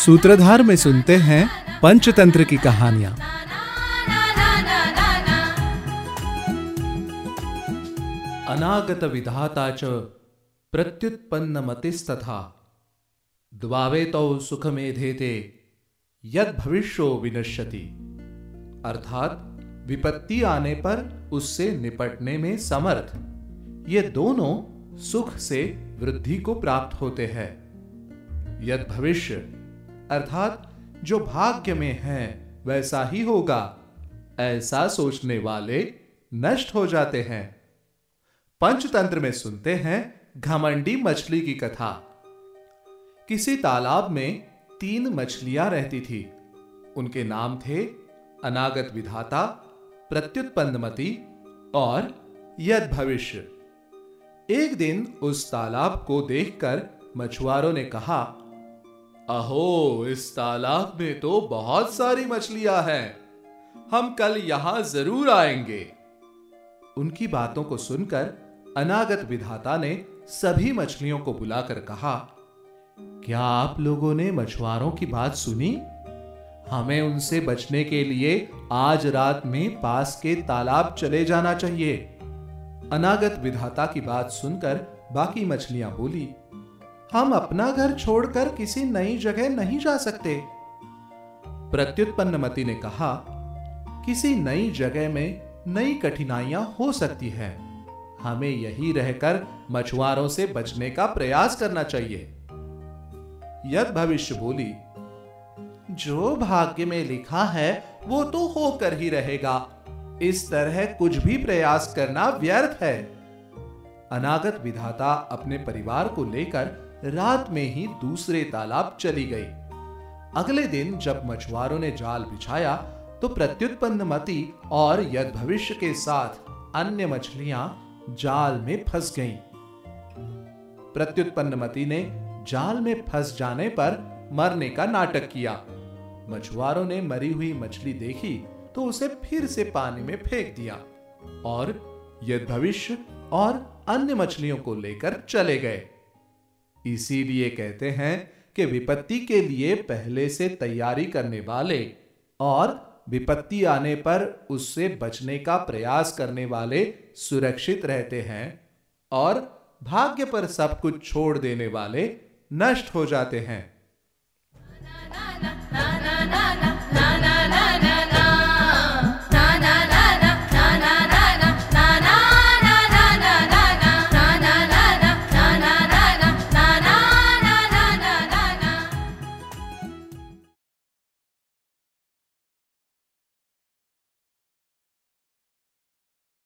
सूत्रधार में सुनते हैं पंचतंत्र की कहानियाँ। अनागत विधाता च प्रत्युत्पन्न मतिस्तथा द्वावे तो सुख मेधेते यद भविष्यो विनश्यति। अर्थात विपत्ति आने पर उससे निपटने में समर्थ। ये दोनों सुख से वृद्धि को प्राप्त होते हैं। यद भविष्य अर्थात, जो भाग्य में है, वैसा ही होगा। ऐसा सोचने वाले नष्ट हो जाते हैं। पंचतंत्र में सुनते हैं घमंडी मछली की कथा। किसी तालाब में तीन मछलियाँ रहती थी। उनके नाम थे अनागत विधाता, प्रत्युत्पन्नमति और यद भविष्य एक दिन उस तालाब को देखकर मछुआरों ने कहा अहो, इस तालाब में तो बहुत सारी मछलियाँ हैं। हम कल यहाँ ज़रूर आएँगे। उनकी बातों को सुनकर अनागत विधाता ने सभी मछलियों को बुलाकर कहा, क्या आप लोगों ने मछुआरों की बात सुनी? हमें उनसे बचने के लिए आज रात में पास के तालाब चले जाना चाहिए। अनागत विधाता की बात सुनकर बाकी मछलियाँ बोली हम अपना घर छोड़कर किसी नई जगह नहीं जा सकते। प्रत्युत्पन्न मती ने कहा, किसी नई जगह में नई कठिनाइयाँ हो सकती है। हमें यही रहकर मछुआरों से बचने का प्रयास करना चाहिए। यद भविष्य बोली, जो भाग्य में लिखा है, वो तो होकर ही रहेगा। इस तरह कुछ भी प्रयास करना व्यर्थ है। अनागत विधाता अपने परिवार को लेकर रात में ही दूसरे तालाब चली गई। अगले दिन जब मछुआरों ने जाल बिछाया तो प्रत्युत्पन्न मती और यद भविष्य के साथ अन्य मछलियाँ जाल में फंस गईं। प्रत्युत्पन्न मती ने जाल में फंस जाने पर मरने का नाटक किया। मछुआरों ने मरी हुई मछली देखी तो उसे फिर से पानी में फेंक दिया और यद भविष्य और अन्य मछलियों को लेकर चले गए। इसीलिए कहते हैं कि विपत्ति के लिए पहले से तैयारी करने वाले और विपत्ति आने पर उससे बचने का प्रयास करने वाले सुरक्षित रहते हैं और भाग्य पर सब कुछ छोड़ देने वाले नष्ट हो जाते हैं।